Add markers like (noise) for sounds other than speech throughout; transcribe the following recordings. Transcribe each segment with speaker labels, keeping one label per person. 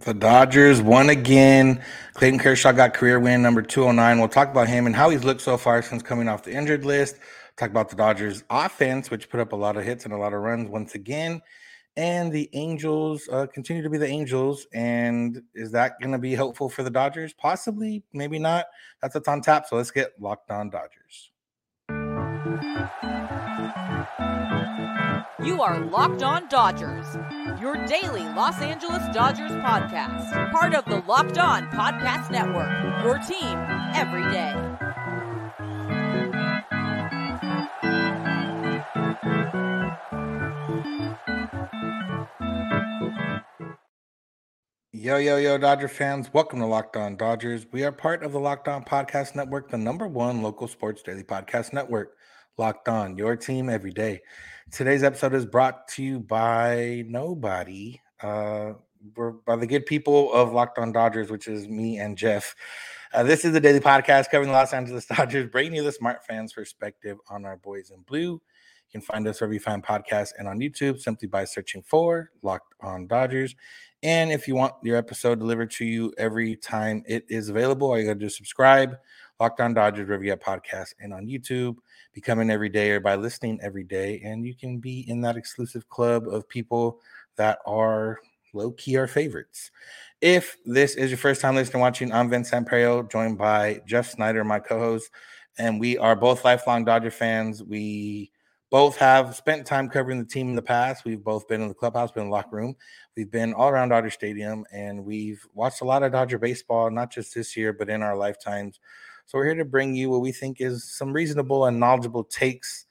Speaker 1: The Dodgers won again. Clayton Kershaw got career win number 209. We'll talk about him and how he's looked so far since coming off the injured list. Talk about the Dodgers offense, which put up a lot of hits and a lot of runs once again. And the Angels uh, continue to be the Angels. And is that going to be helpful for the Dodgers? Possibly, maybe not. That's what's on tap. So let's get locked on Dodgers.
Speaker 2: You are Locked On Dodgers, your daily Los Angeles Dodgers podcast. Part of the Locked On Podcast Network, your team every day.
Speaker 1: Yo, yo, yo, Dodger fans. Welcome to Locked On Dodgers. We are part of the Locked On Podcast Network, the number one local sports daily podcast network. Locked On, your team every day. Today's episode is brought to you by nobody. Uh, we're by the good people of Locked On Dodgers, which is me and Jeff. Uh, this is the daily podcast covering the Los Angeles (laughs) Dodgers, bringing you the smart fans' perspective on our boys in blue. You can find us wherever you find podcasts and on YouTube simply by searching for Locked On Dodgers. And if you want your episode delivered to you every time it is available, all you got to do is subscribe. Locked On Dodgers, wherever podcast and on YouTube. Becoming every day or by listening every day. And you can be in that exclusive club of people that are low key our favorites. If this is your first time listening watching, I'm Vince Samperio, joined by Jeff Snider, my co host. And we are both lifelong Dodger fans. We both have spent time covering the team in the past. We've both been in the clubhouse, been in the locker room. We've been all around Dodger Stadium, and we've watched a lot of Dodger baseball, not just this year, but in our lifetimes. So we're here to bring you what we think is some reasonable and knowledgeable takes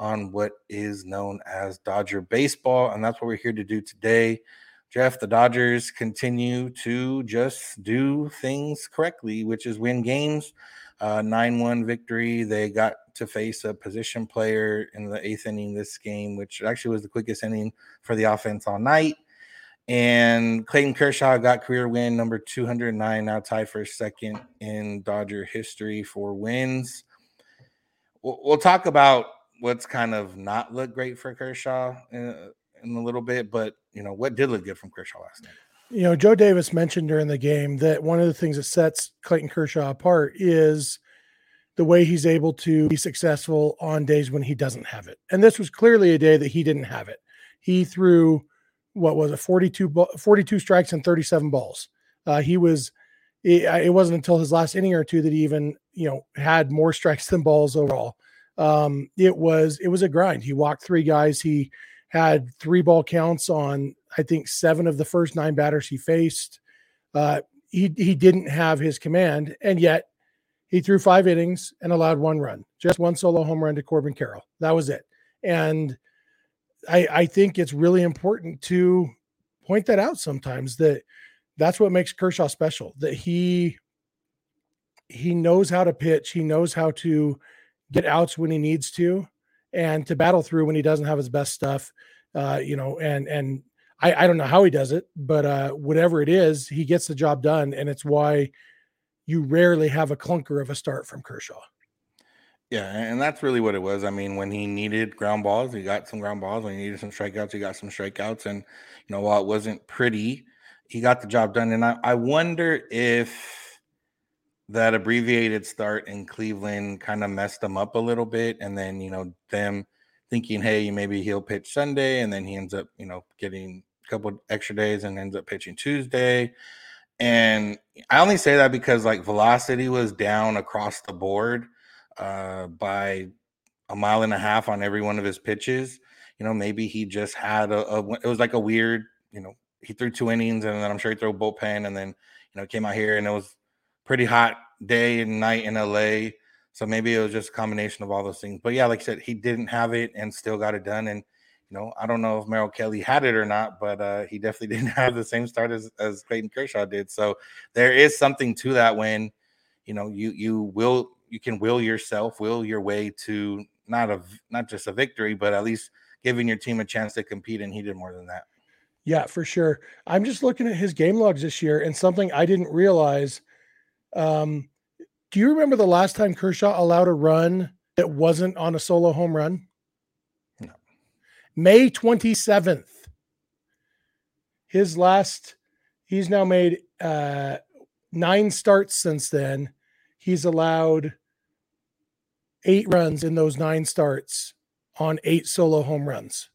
Speaker 1: on what is known as Dodger baseball. And that's what we're here to do today. Jeff, the Dodgers continue to just do things correctly, which is win games. Uh, 9 1 victory. They got to face a position player in the eighth inning this game, which actually was the quickest inning for the offense all night. And Clayton Kershaw got career win number 209, now tied for second in Dodger history for wins. We'll, we'll talk about what's kind of not looked great for Kershaw in, in a little bit, but you know what did look good from Kershaw last night.
Speaker 3: You know, Joe Davis mentioned during the game that one of the things that sets Clayton Kershaw apart is the way he's able to be successful on days when he doesn't have it. And this was clearly a day that he didn't have it. He threw what was it 42 42 strikes and 37 balls. Uh, he was it, it, wasn't until his last inning or two that he even you know had more strikes (laughs) than balls overall. Um, it was it was a grind. He walked three guys. He had three ball counts on i think seven of the first nine batters he faced. Uh, he he didn't have his command and yet he threw five innings and allowed one run just one solo home run to corbin carroll. That was it. And I, I think it's really important to point that out sometimes that that's what makes Kershaw special that he he knows how to pitch he knows how to get outs when he needs to and to battle through when he doesn't have his best stuff uh you know and and I, I don't know how he does it but uh whatever it is he gets the job done and it's why you rarely have a clunker of a start from Kershaw
Speaker 1: yeah, and that's really what it was. I mean, when he needed ground balls, he got some ground balls. When he needed some strikeouts, he got some strikeouts. And you know, while it wasn't pretty, he got the job done. And I, I wonder if that abbreviated start in Cleveland kind of messed him up a little bit. And then, you know, them thinking, hey, maybe he'll pitch Sunday, and then he ends up, you know, getting a couple extra days and ends up pitching Tuesday. And I only say that because like velocity was down across the board uh, by a mile and a half on every one of his pitches. You know, maybe he just had a, a it was like a weird, you know, he threw two innings and then I'm sure he threw a bullpen and then, you know, came out here and it was pretty hot day and night in LA. So maybe it was just a combination of all those things. But yeah, like I said, he didn't have it and still got it done. And you know, I don't know if Merrill Kelly had it or not, but uh, he definitely (laughs) didn't have the same start as, as Clayton Kershaw did. So there is something to that when, you know, you you will you can will yourself, will your way to not a not just a victory, but at least giving your team a chance to compete. And he did more than that.
Speaker 3: Yeah, for sure. I'm just looking at his game logs this year, and something I didn't realize. Um, do you remember the last time Kershaw allowed a run that wasn't on a solo home run?
Speaker 1: No.
Speaker 3: May 27th. His last He's now made uh, nine starts since then. He's allowed eight runs in those nine starts on eight solo home runs.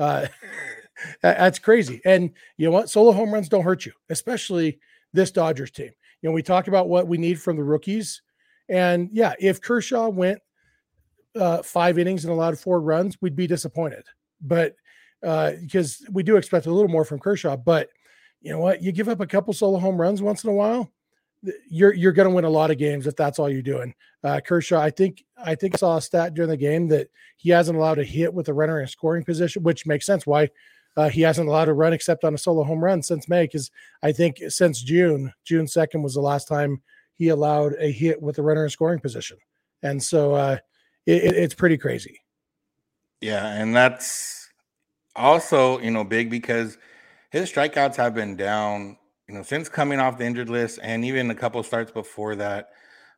Speaker 3: Uh, (laughs) that's crazy. And you know what? Solo home runs don't hurt you, especially this Dodgers team. You know, we talk about what we need from the rookies. And yeah, if Kershaw went uh, five innings and allowed four runs, we'd be disappointed. But uh, because we do expect a little more from Kershaw, but you know what? You give up a couple solo home runs once in a while, you're you're going to win a lot of games if that's all you're doing. Uh, Kershaw, I think I think saw a stat during the game that he hasn't allowed a hit with a runner in scoring position, which makes sense. Why uh, he hasn't allowed a run except on a solo home run since May, because I think since June, June second was the last time he allowed a hit with a runner in scoring position, and so uh, it, it's pretty crazy.
Speaker 1: Yeah, and that's also you know big because his strikeouts have been down you know, since coming off the injured list and even a couple starts before that,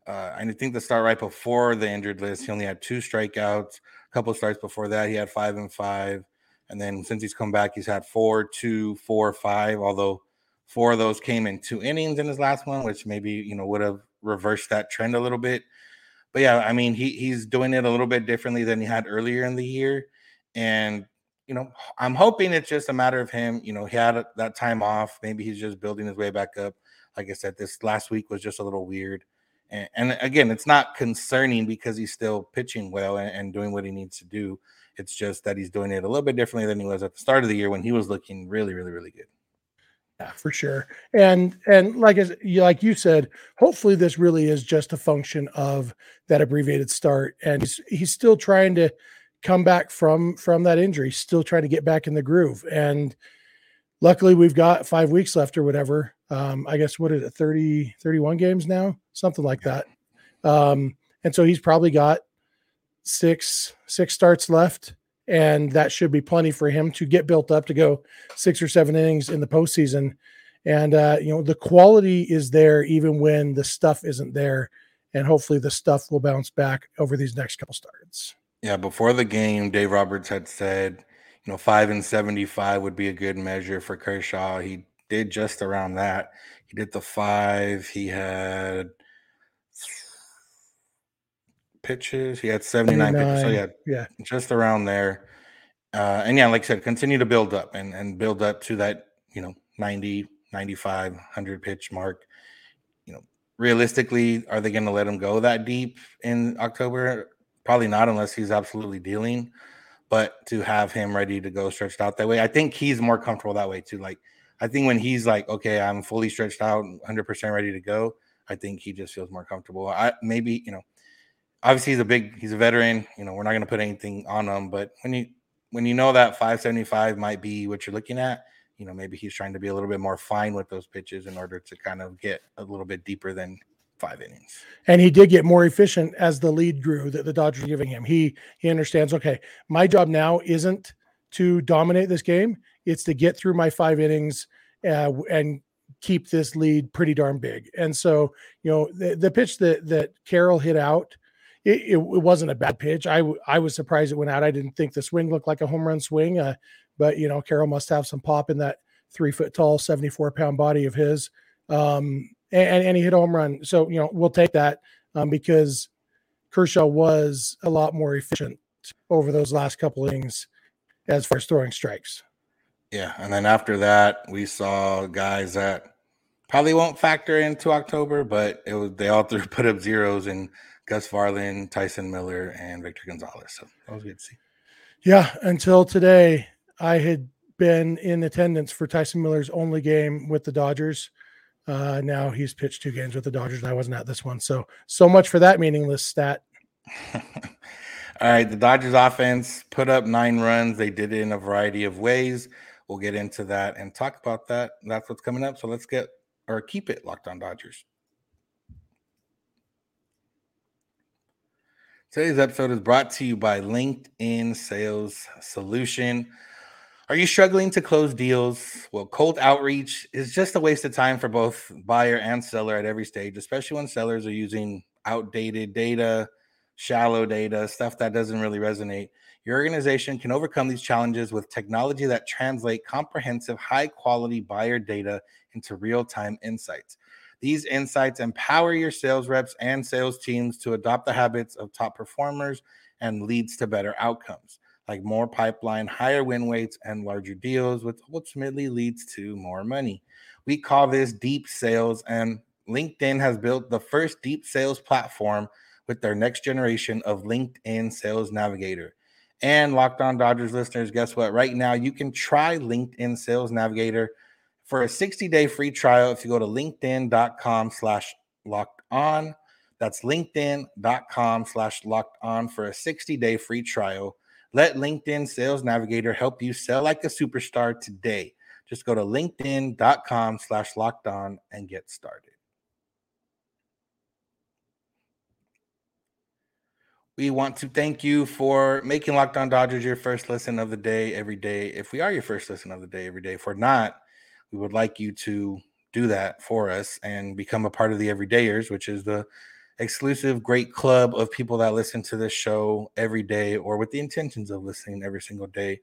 Speaker 1: uh, I think the start right before the injured list, he only had two strikeouts. A couple starts before that, he had five and five. And then since he's come back, he's had four, two, four, five. Although four of those came in two innings in his last one, which maybe you know would have reversed that trend a little bit. But yeah, I mean, he he's doing it a little bit differently than he had earlier in the year, and you know, I'm hoping it's just a matter of him. You know, he had a, that time off. Maybe he's just building his way back up. Like I said, this last week was just a little weird. And, and again, it's not concerning because he's still pitching well and, and, doing what he needs to do. It's just that he's doing it a little bit differently than he was at the start of the year when he was looking really, really, really good.
Speaker 3: Yeah, for sure. And and like as like you said, hopefully this really is just a function of that abbreviated start, and he's he's still trying to come back from from that injury, still trying to get back in the groove. And luckily we've got five weeks left or whatever. Um, I guess what is it, 30, 31 games now, something like that. Um, and so he's probably got six, six starts left. And that should be plenty for him to get built up to go six or seven innings in the postseason. And uh, you know, the quality is there even when the stuff isn't there. And hopefully the stuff will bounce back over these next couple starts.
Speaker 1: Yeah, before the game, Dave Roberts had said, you know, five and 75 would be a good measure for Kershaw. He did just around that. He did the five. He had pitches. He had 79, 79 pitches. So, yeah, yeah, just around there. Uh, and yeah, like I said, continue to build up and, and build up to that, you know, 90, 95, 100 pitch mark. You know, realistically, are they going to let him go that deep in October? Probably not unless he's absolutely dealing. But to have him ready to go stretched out that way, I think he's more comfortable that way too. Like I think when he's like, okay, I'm fully stretched out, 100% ready to go, I think he just feels more comfortable. I maybe, you know, obviously he's a big, he's a veteran. You know, we're not going to put anything on him, but when you when you know that 575 might be what you're looking at, you know, maybe he's trying to be a little bit more fine with those pitches in order to kind of get a little bit deeper than five innings.
Speaker 3: And he did get more efficient as the lead grew that the Dodgers were giving him. He he understands, okay, my job now isn't to dominate this game, it's to get through my five innings uh, and keep this lead pretty darn big. And so, you know, the, the pitch that that Carroll hit out, it, it, it, wasn't a bad pitch. I I was surprised it went out. I didn't think the swing looked like a home run swing, uh, but you know, Carroll must have some pop in that three foot tall, 74 pound body of his. Um, and, and he hit a home run. So, you know, we'll take that um, because Kershaw was a lot more efficient over those last couple innings as far as throwing strikes.
Speaker 1: Yeah. And then after that, we saw guys that probably won't factor into October, but it was they all threw (laughs) put up zeros in Gus Varland, Tyson Miller, and Victor Gonzalez. So that was good to see.
Speaker 3: Yeah. Until today, I had been in attendance for Tyson Miller's only game with the Dodgers. Uh, now he's pitched two games with the Dodgers, I wasn't at this one. So, so much for that meaningless stat. (laughs)
Speaker 1: All right, the Dodgers offense put up nine runs. They did it in a variety of ways. We'll get into that and talk about that. That's what's coming up. So let's get or keep it locked on Dodgers. Today's episode is brought to you by LinkedIn Sales Solution. Are you struggling to close deals? Well, cold outreach is just a waste of time for both buyer and seller at every stage, especially when sellers are using outdated data, shallow data, stuff that doesn't really resonate. Your organization can overcome these challenges with technology that translate comprehensive, high quality buyer data into real time insights. These insights empower your sales reps and sales teams to adopt the habits of top performers and leads to better outcomes, like more pipeline, higher win weights, and larger deals, which ultimately leads to more money. We call this deep sales, and LinkedIn has built the first deep sales platform with their next generation of LinkedIn Sales Navigator. And Locked On Dodgers listeners, guess what? Right now, you can try LinkedIn Sales Navigator for a 60-day free trial if you go to linkedin.com slash locked on. That's linkedin.com slash locked on for a 60-day free trial. Let LinkedIn Sales Navigator help you sell like a superstar today. Just go to linkedin.com slash locked on and get started. We want to thank you for making Locked On Dodgers your first listen of the day every day. If we are your first listen of the day every day, if we're not, we would like you to do that for us and become a part of the Everydayers, which is the exclusive great club of people that listen to this show every day or with the intentions of listening every single day.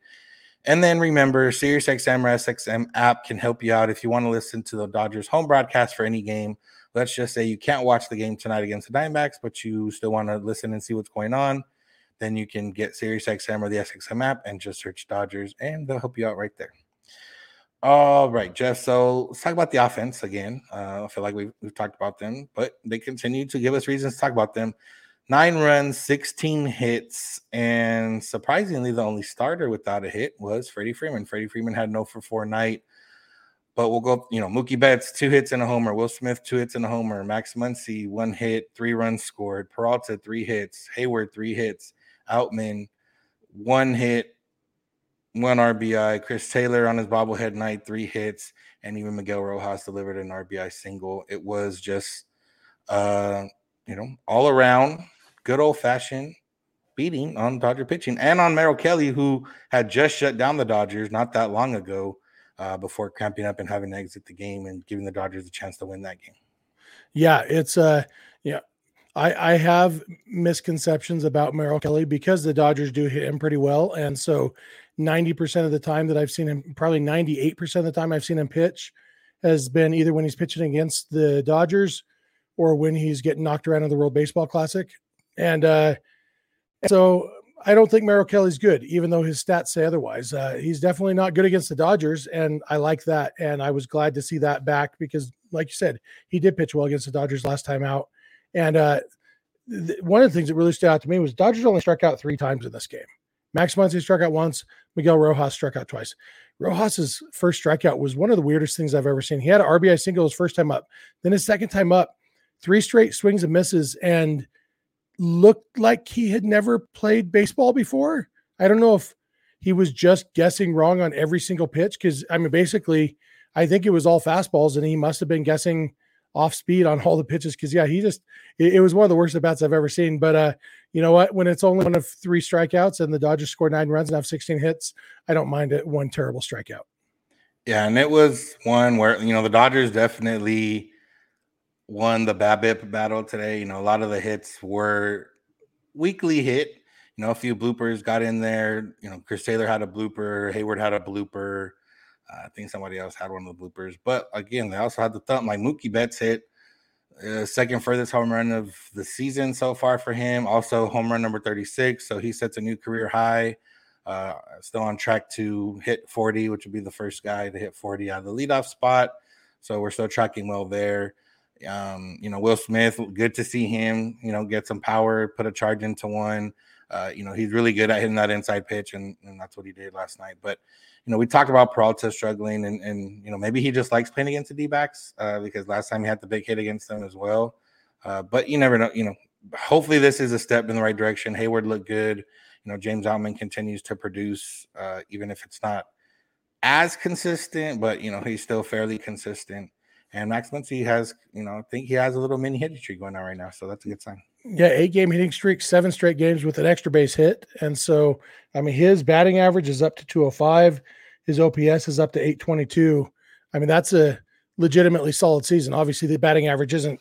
Speaker 1: And then remember, SiriusXM or SXM app can help you out if you want to listen to the Dodgers home broadcast for any game let's just say you can't watch the game tonight against the Diamondbacks, but you still want to listen and see what's going on, then you can get SiriusXM or the SXM app and just search Dodgers, and they'll help you out right there. All right, Jeff. So let's talk about the offense again. Uh, I feel like we've, we've talked about them, but they continue to give us reasons to talk about them. Nine runs, 16 hits, and surprisingly, the only starter without a hit was Freddie Freeman. Freddie Freeman had no for four night. But we'll go, you know, Mookie Betts, two hits and a homer. Will Smith, two hits and a homer. Max Muncy, one hit, three runs scored. Peralta, three hits. Heyward, three hits. Outman, one hit, one RBI. Chris Taylor on his bobblehead night, three hits. And even Miguel Rojas delivered an RBI single. It was just, uh, you know, all around good old fashioned beating on Dodger pitching and on Merrill Kelly, who had just shut down the Dodgers not that long ago uh, before cramping up and having to exit the game and giving the Dodgers a chance to win that game.
Speaker 3: Yeah, it's uh yeah. I, I have misconceptions about Merrill Kelly because the Dodgers do hit him pretty well. And so 90% of the time that I've seen him, probably 98% of the time I've seen him pitch has been either when he's pitching against the Dodgers or when he's getting knocked around in the World Baseball Classic. And uh, so I don't think Merrill Kelly's good, even though his stats say otherwise. Uh, he's definitely not good against the Dodgers, and I like that. And I was glad to see that back because, like you said, he did pitch well against the Dodgers last time out. And uh, th- one of the things that really stood out to me was Dodgers only struck out three times in this game. Max Muncy struck out once. Miguel Rojas struck out twice. Rojas's first strikeout was one of the weirdest things I've ever seen. He had an RBI single his first time up. Then his second time up, three straight swings and misses, and – looked like he had never played baseball before. I don't know if he was just guessing wrong on every single pitch because I mean, basically, I think it was all fastballs, and he must have been guessing off speed on all the pitches because yeah, he just it, it, was one of the worst at bats I've ever seen. But uh, you know what? When it's only one of three strikeouts and the Dodgers score nine runs and have 16 hits, I don't mind it. One terrible strikeout.
Speaker 1: Yeah, and it was one where you know the Dodgers definitely won the BABIP battle today. You know, a lot of the hits were weakly hit. You know, a few bloopers got in there. You know, Chris Taylor had a blooper, Heyward had a blooper. I think somebody else had one of the bloopers. But again, they also had the thump. Like Mookie Betts hit uh, second furthest home run of the season so far for him. Also, home run number 36. So he sets a new career high. Uh, still on track to hit 40, which would be the first guy to hit 40 out of the leadoff spot. So we're still tracking well there. Um, you know, Will Smith, good to see him, you know, get some power, put a charge into one. Uh, you know, he's really good at hitting that inside pitch, and, and that's what he did last night. But, you know, we talked about Peralta struggling, and, and you know, maybe he just likes playing against the D backs uh, because last time he had the big hit against them as well. Uh, but you never know, you know, hopefully this is a step in the right direction. Heyward looked good. You know, James Outman continues to produce, uh, even if it's not as consistent, but, you know, he's still fairly consistent. And Max Muncy has, you know, I think he has a little mini hitting streak going on right now. So that's a good sign.
Speaker 3: Yeah, eight game hitting streak, seven straight games with an extra base hit. And so, I mean, his batting average is up to 205. His OPS is up to 822. I mean, that's a legitimately solid season. Obviously, the batting average isn't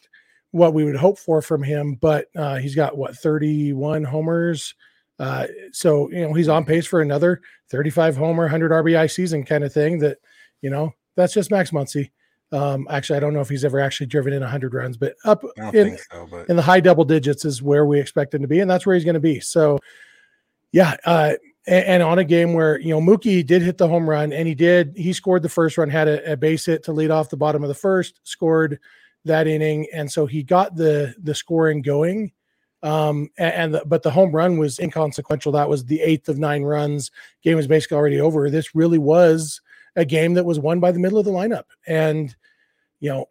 Speaker 3: what we would hope for from him, but uh, he's got what 31 homers, Uh, so you know he's on pace for another 35 homer, 100 RBI season kind of thing. That you know that's just Max Muncy. Um, actually, I don't know if he's ever actually driven in 100 runs, but up in, so, but... in the high double digits is where we expect him to be, and that's where he's going to be. So, yeah, uh, and, and, on a game where you know Mookie did hit the home run, and he did he scored the first run, had a, a base hit to lead off the bottom of the first, scored that inning, and so he got the the scoring going. Um, and, and the, but the home run was inconsequential. That was the eighth of nine runs. Game was basically already over. This really was a game that was won by the middle of the lineup, and you know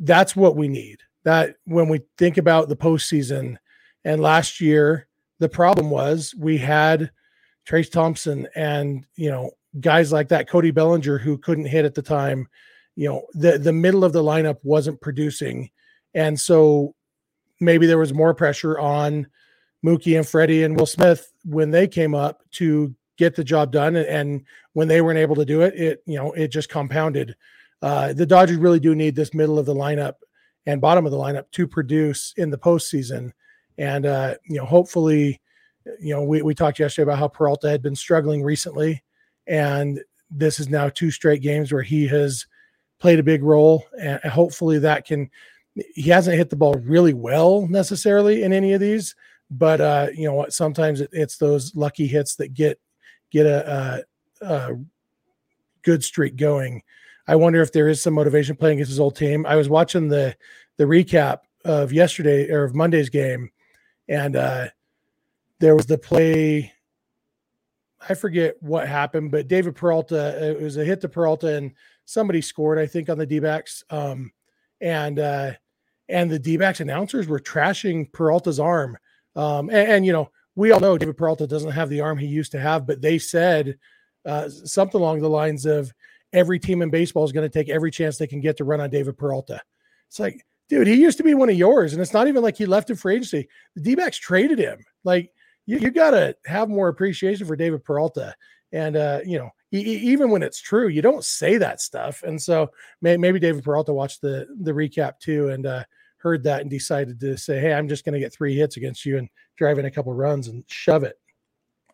Speaker 3: that's what we need. That when we think about the postseason, and last year the problem was we had Trayce Thompson and you know guys like that, Cody Bellinger who couldn't hit at the time. You know the the middle of the lineup wasn't producing. And so maybe there was more pressure on Mookie and Freddie and Will Smith when they came up to get the job done. And when they weren't able to do it it you know it just compounded uh, the Dodgers really do need this middle of the lineup and bottom of the lineup to produce in the postseason and uh, you know hopefully you know we, we talked yesterday about how Peralta had been struggling recently and this is now two straight games where he has played a big role, and hopefully that can. He hasn't hit the ball really well necessarily in any of these, but uh, you know what? Sometimes it, it's those lucky hits that get get a, a, a good streak going. I wonder if there is some motivation playing against his old team. I was watching the the recap of yesterday or of Monday's game, and uh, there was the play. I forget what happened, but David Peralta. It was a hit to Peralta, and somebody scored, I think, on the D backs. Um, and uh, and the D backs announcers were trashing Peralta's arm. Um, and, and, you know, we all know David Peralta doesn't have the arm he used to have, but they said uh, something along the lines of every team in baseball is going to take every chance they can get to run on David Peralta. It's like, dude, he used to be one of yours, and it's not even like he left him for agency. The D backs traded him. Like, you, you got to have more appreciation for David Peralta. And, uh, you know, even when it's true, you don't say that stuff. And so maybe David Peralta watched the the recap too and uh, heard that and decided to say, "Hey, I'm just going to get three hits against you and drive in a couple runs and shove it."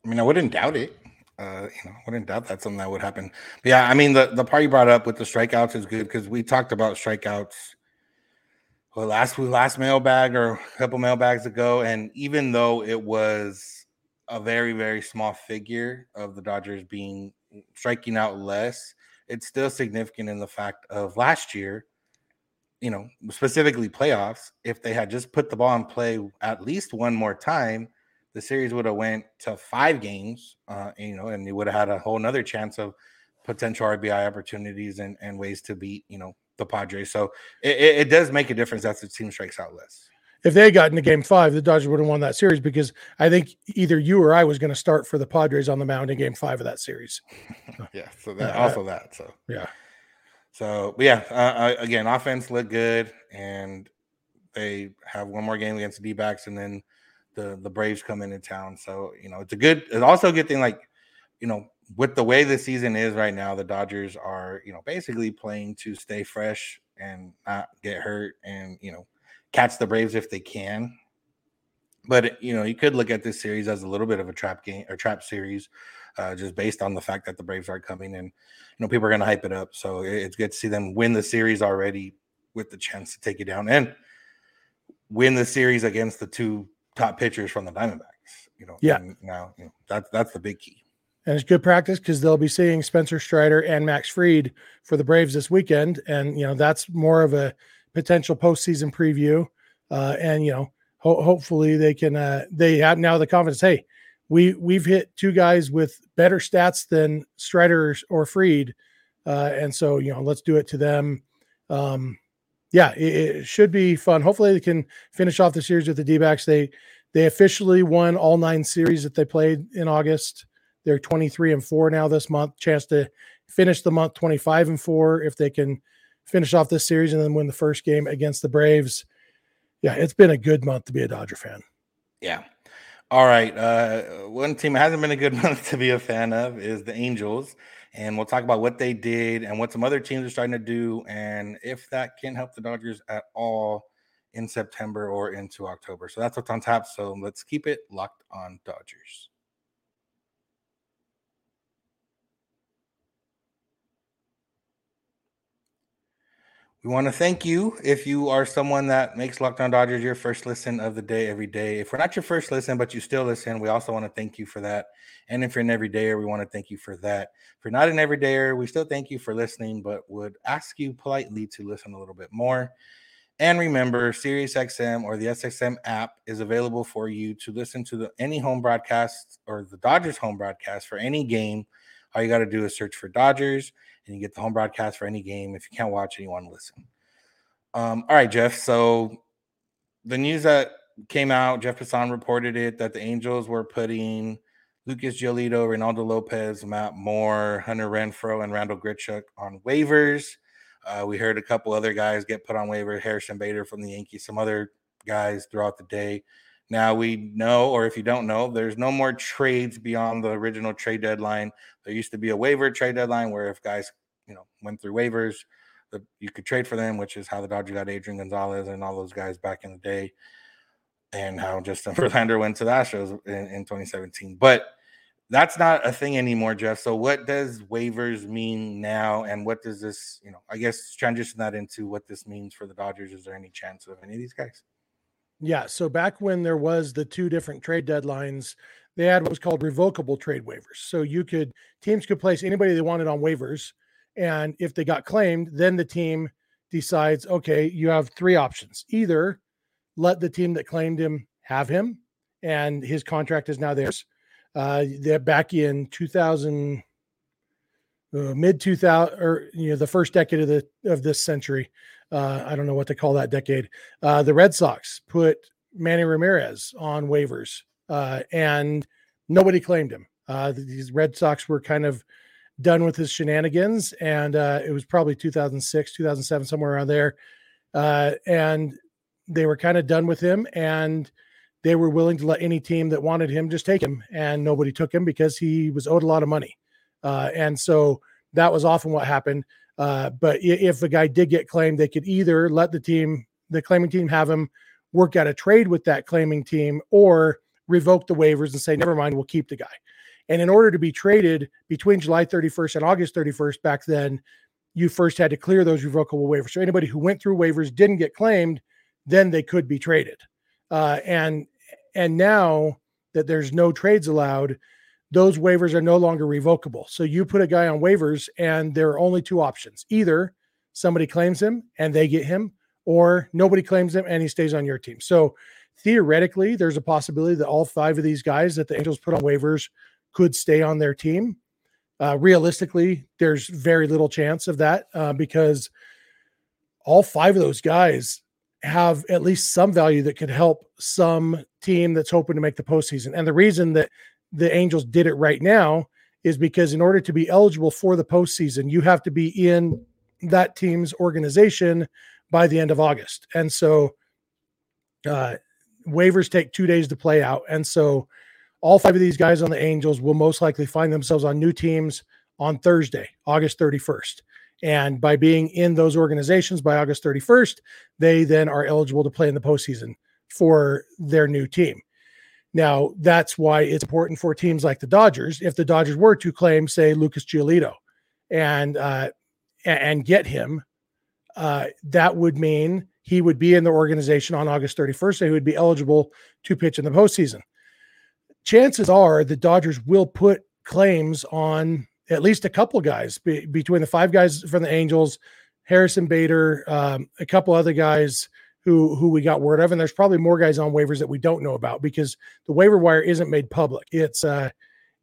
Speaker 1: I mean, I wouldn't doubt it. Uh, you know, I wouldn't doubt that's something that would happen. But yeah, I mean, the the part you brought up with the strikeouts is good because we talked about strikeouts. Well, last last mailbag or a couple mailbags ago, and even though it was a very very small figure of the Dodgers being striking out less, it's still significant in the fact of last year, you know, specifically playoffs. If they had just put the ball in play at least one more time, the series would have went to five games, uh, you know, and you would have had a whole nother chance of potential RBI opportunities and, and ways to beat, you know, the Padres. So it, it does make a difference that the team strikes out less
Speaker 3: if they got into game five, the Dodgers would have won that series because I think either you or I was going to start for the Padres on the mound in game five of that series. (laughs)
Speaker 1: yeah. So that, uh, also that. So,
Speaker 3: yeah.
Speaker 1: So, yeah, uh, again, offense looked good and they have one more game against the D backs and then the, the Braves come into town. So, you know, it's a good, it's also a good thing. Like, you know, with the way the season is right now, the Dodgers are, you know, basically playing to stay fresh and not get hurt and, you know, catch the Braves if they can. But you know, you could look at this series as a little bit of a trap game or trap series, uh, just based on the fact that the Braves are coming and you know people are going to hype it up. So it's good to see them win the series already with the chance to take it down and win the series against the two top pitchers from the Diamondbacks. You know,
Speaker 3: yeah.
Speaker 1: Now you know that's that's the big key.
Speaker 3: And it's good practice because they'll be seeing Spencer Strider and Max Fried for the Braves this weekend, and you know that's more of a potential postseason preview. Uh, and you know, ho- hopefully they can uh, they have now the confidence. Hey, we we've hit two guys with better stats than Strider or Freed, uh, and so you know, let's do it to them. Um, yeah, it, it, should be fun. Hopefully they can finish off the series with the D-backs. They they officially won all nine series that they played in August. They're 23 and 4 now this month. Chance to finish the month 25 and 4 if they can finish off this series and then win the first game against the Braves. Yeah, it's been a good month to be a Dodger fan.
Speaker 1: Yeah. All right. Uh, one team hasn't been a good (laughs) month to be a fan of is the Angels. And we'll talk about what they did and what some other teams are starting to do and if that can help the Dodgers at all in September or into October. So that's what's on tap. So let's keep it locked on Dodgers. We want to thank you if you are someone that makes Locked On Dodgers your first listen of the day every day. If we're not your first listen, but you still listen, we also want to thank you for that. And if you're an everydayer, we want to thank you for that. If you're not an everydayer, we still thank you for listening, but would ask you politely to listen a little bit more. And remember, SiriusXM or the SXM app is available for you to listen to the, any home broadcast or the Dodgers home broadcast for any game. All you got to do is search for Dodgers and you get the home broadcast for any game if you can't watch and you want to listen. Um, all right, Jeff. So the news that came out, Jeff Passan reported it that the Angels were putting Lucas Giolito, Reynaldo Lopez, Matt Moore, Hunter Renfroe, and Randall Grichuk on waivers. Uh, we heard a couple other guys get put on waiver, Harrison Bader from the Yankees, some other guys throughout the day. Now we know, or if you don't know, there's no more trades beyond the original trade deadline. There used to be a waiver trade deadline where if guys, you know, went through waivers, you could trade for them, which is how the Dodgers got Adrian Gonzalez and all those guys back in the day, and how Justin (laughs) Verlander went to the Astros in, in 2017. But that's not a thing anymore, Jeff. So what does waivers mean now, and what does this, you know, I guess transition that into what this means for the Dodgers? Is there any chance of any of these guys?
Speaker 3: Yeah. So back when there was the two different trade deadlines, they had what was called revocable trade waivers. So you could teams could place anybody they wanted on waivers, and if they got claimed, then the team decides, okay, you have three options: either let the team that claimed him have him, and his contract is now theirs. Uh, they're back in 2000, uh, mid 2000, or you know, the first decade of the of this century uh, I don't know what to call that decade. Uh, the Red Sox put Manny Ramirez on waivers, uh, and nobody claimed him. Uh, these Red Sox were kind of done with his shenanigans, and uh, it was probably 2006, 2007, somewhere around there. Uh, and they were kind of done with him, and they were willing to let any team that wanted him just take him, and nobody took him because he was owed a lot of money. and so that was often what happened. Uh, but if the guy did get claimed, they could either let the team, the claiming team, have him work out a trade with that claiming team or revoke the waivers and say, never mind, we'll keep the guy. And in order to be traded between July 31st and August 31st back then, you first had to clear those revocable waivers. So anybody who went through waivers didn't get claimed, then they could be traded. Uh, and and now that there's no trades allowed, those waivers are no longer revocable. So you put a guy on waivers, and there are only two options either somebody claims him and they get him, or nobody claims him and he stays on your team. So theoretically, there's a possibility that all five of these guys that the Angels put on waivers could stay on their team. Uh, realistically, there's very little chance of that uh, because all five of those guys have at least some value that could help some team that's hoping to make the postseason. And the reason that the Angels did it right now is because in order to be eligible for the postseason, you have to be in that team's organization by the end of August. And so uh, waivers take two days to play out. And so all five of these guys on the Angels will most likely find themselves on new teams on Thursday, August 31st. And by being in those organizations by August 31st, they then are eligible to play in the postseason for their new team. Now, that's why it's important for teams like the Dodgers, if the Dodgers were to claim, say, Lucas Giolito and uh, and get him, uh, that would mean he would be in the organization on August 31st. So he would be eligible to pitch in the postseason. Chances are the Dodgers will put claims on at least a couple guys be, between the five guys from the Angels, Harrison Bader, um, a couple other guys who who we got word of, and there's probably more guys on waivers that we don't know about because the waiver wire isn't made public. It's uh,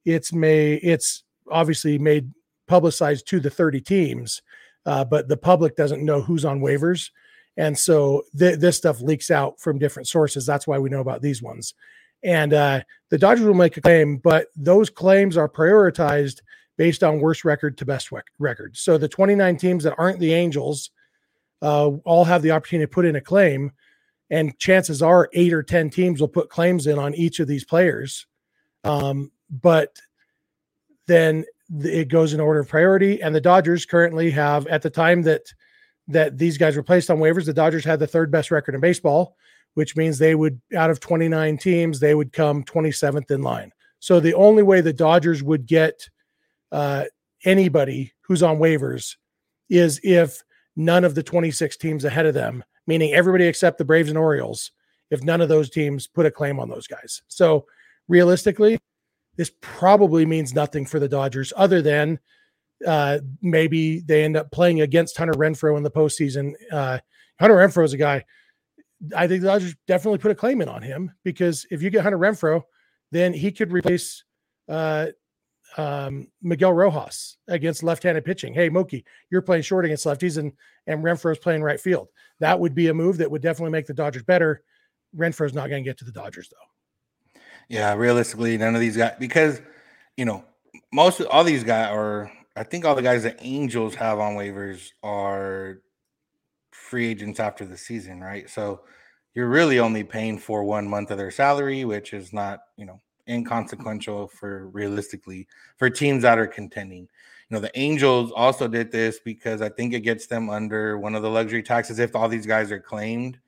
Speaker 3: it's made it's obviously made publicized to the 30 teams, uh, but the public doesn't know who's on waivers, and so th- this stuff leaks out from different sources. That's why we know about these ones. And uh, the Dodgers will make a claim, but those claims are prioritized based on worst record to best record. So the 29 teams that aren't the Angels uh, all have the opportunity to put in a claim. And chances are eight or 10 teams will put claims in on each of these players. Um, but then it goes in order of priority. And the Dodgers currently have, at the time that that these guys were placed on waivers, the Dodgers had the third best record in baseball, which means they would, out of 29 teams, they would come 27th in line. So the only way the Dodgers would get uh, anybody who's on waivers is if none of the 26 teams ahead of them, meaning everybody except the Braves and Orioles, if none of those teams put a claim on those guys. So realistically, this probably means nothing for the Dodgers other than uh, maybe they end up playing against Hunter Renfroe in the postseason. Uh, Hunter Renfroe is a guy. I think the Dodgers definitely put a claim in on him because if you get Hunter Renfroe, then he could replace uh, um, Miguel Rojas against left-handed pitching. Hey, Mookie, you're playing short against lefties, and and Renfroe's playing right field. That would be a move that would definitely make the Dodgers better. Renfroe's not going to get to the Dodgers though.
Speaker 1: Yeah, realistically, none of these guys because you know most of all these guys are. I think all the guys that Angels have on waivers are free agents after the season, right? So you're really only paying for one month of their salary, which is not you know inconsequential for realistically for teams that are contending. You know, the Angels also did this because I think it gets them under one of the luxury taxes if all these guys are claimed.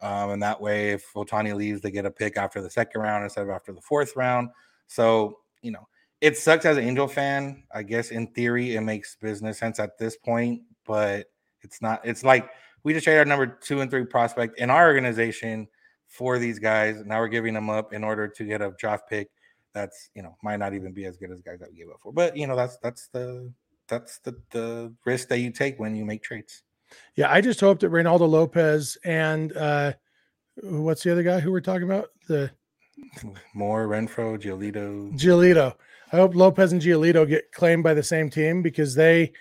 Speaker 1: Um, and that way, if Ohtani leaves, they get a pick after the second round instead of after the fourth round. So, you know, it sucks as an Angel fan. I guess in theory, it makes business sense at this point, but it's not. It's like we just traded our number two and three prospect in our organization for these guys. Now we're giving them up in order to get a draft pick that's you know might not even be as good as guys that we gave up for. But you know that's that's the that's the the risk that you take when you make trades.
Speaker 3: Yeah, I just hope that Reynaldo Lopez and uh what's the other guy who we're talking about? The (laughs)
Speaker 1: Moore, Renfroe, Giolito.
Speaker 3: Giolito. I hope Lopez and Giolito get claimed by the same team because they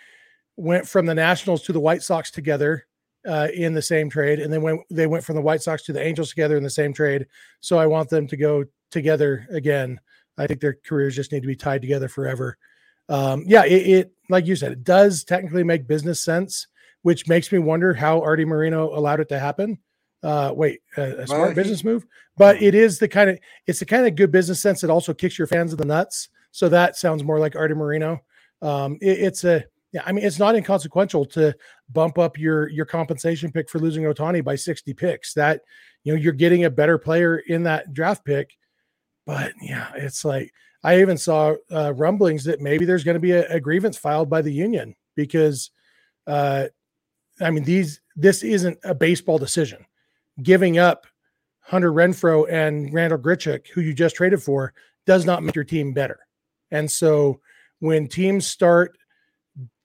Speaker 3: went from the Nationals to the White Sox together uh, in the same trade, and then when they went from the White Sox to the Angels together in the same trade. So I want them to go together again. I think their careers just need to be tied together forever. Um, yeah, it, it, like you said, it does technically make business sense, which makes me wonder how Arte Moreno allowed it to happen. Uh, wait, a, a smart well, business move, but it is the kind of it's the kind of good business sense that also kicks your fans in the nuts. So that sounds more like Arte Moreno. Um, it, it's a yeah, I mean, it's not inconsequential to bump up your your compensation pick for losing Ohtani by 60 picks. That you know, you're getting a better player in that draft pick. But yeah, it's like I even saw uh, rumblings that maybe there's going to be a, a, grievance filed by the union because, uh, I mean, these this isn't a baseball decision. Giving up Hunter Renfroe and Randall Grichuk, who you just traded for, does not make your team better. And so when teams start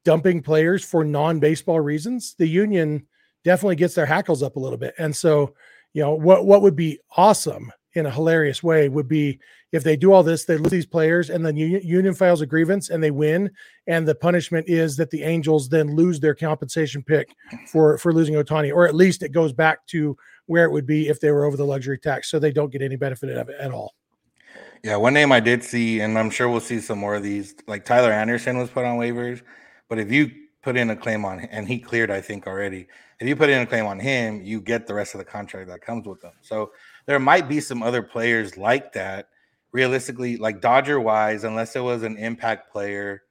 Speaker 3: dumping players for non-baseball reasons, the union definitely gets their hackles up a little bit. And so, you know, what what would be awesome in a hilarious way would be if they do all this, they lose these players, and then union, union files a grievance and they win, and the punishment is that the Angels then lose their compensation pick for for losing Ohtani, or at least it goes back to where it would be if they were over the luxury tax, so they don't get any benefit of it at all.
Speaker 1: Yeah, one name I did see, and I'm sure we'll see some more of these. Like Tyler Anderson was put on waivers, but if you put in a claim on and he cleared, I think already. If you put in a claim on him, you get the rest of the contract that comes with them. So there might be some other players like that. Realistically, like Dodger wise, unless it was an impact player,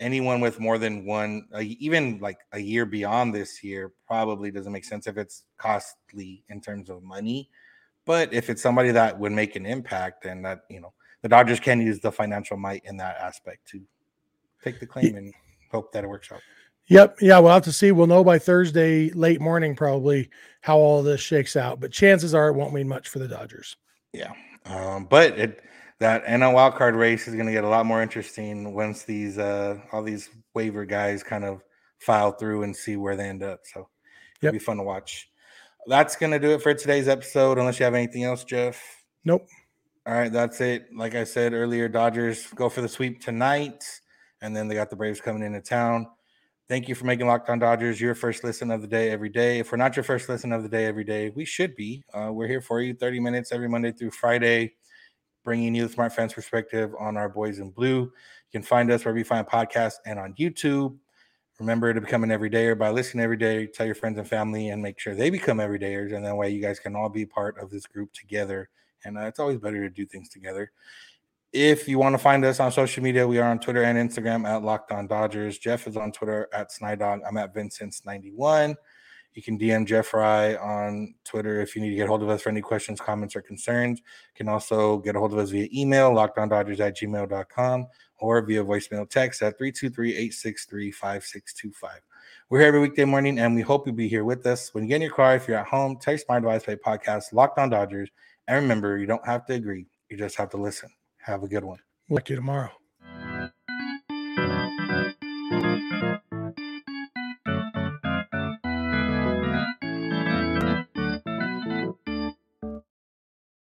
Speaker 1: anyone with more than one, uh, even like a year beyond this year, probably doesn't make sense if it's costly in terms of money. But if it's somebody that would make an impact, and that you know the Dodgers can use the financial might in that aspect to take the claim and hope that it works out.
Speaker 3: Yep. Yeah, we'll have to see. We'll know by Thursday, late morning, probably how all this shakes out. But chances are it won't mean much for the Dodgers.
Speaker 1: Yeah. Um, but it that NL wild card race is going to get a lot more interesting once these uh all these waiver guys kind of file through and see where they end up. So it'll yep. be fun to watch. That's going to do it for today's episode. Unless you have anything else, Jeff.
Speaker 3: Nope.
Speaker 1: All right, that's it. Like I said earlier, Dodgers go for the sweep tonight and then they got the Braves coming into town. Thank you for making Locked On Dodgers your first listen of the day every day. If we're not your first listen of the day every day, we should be. Uh, we're here for you 30 minutes every Monday through Friday, bringing you the Smart Fans perspective on our boys in blue. You can find us wherever you find podcasts and on YouTube. Remember to become an everydayer by listening every day. Tell your friends and family and make sure they become everydayers. And that way you guys can all be part of this group together. And uh, it's always better to do things together if you want to find us on social media, we are on Twitter and Instagram at Locked On Dodgers. Jeff is on Twitter at Snydog. I'm at Vincent's91. You can DM Jeff Rye on Twitter if you need to get hold of us for any questions, comments, or concerns. You can also get a hold of us via email, lockedondodgers at gmail.com, or via voicemail text at 323-863-5625. We're here every weekday morning, and we hope you'll be here with us. When you get in your car, if you're at home, text my advice play podcast, Locked On Dodgers. And remember, you don't have to agree. You just have to listen. Have a good one.
Speaker 3: We'll talk to you tomorrow.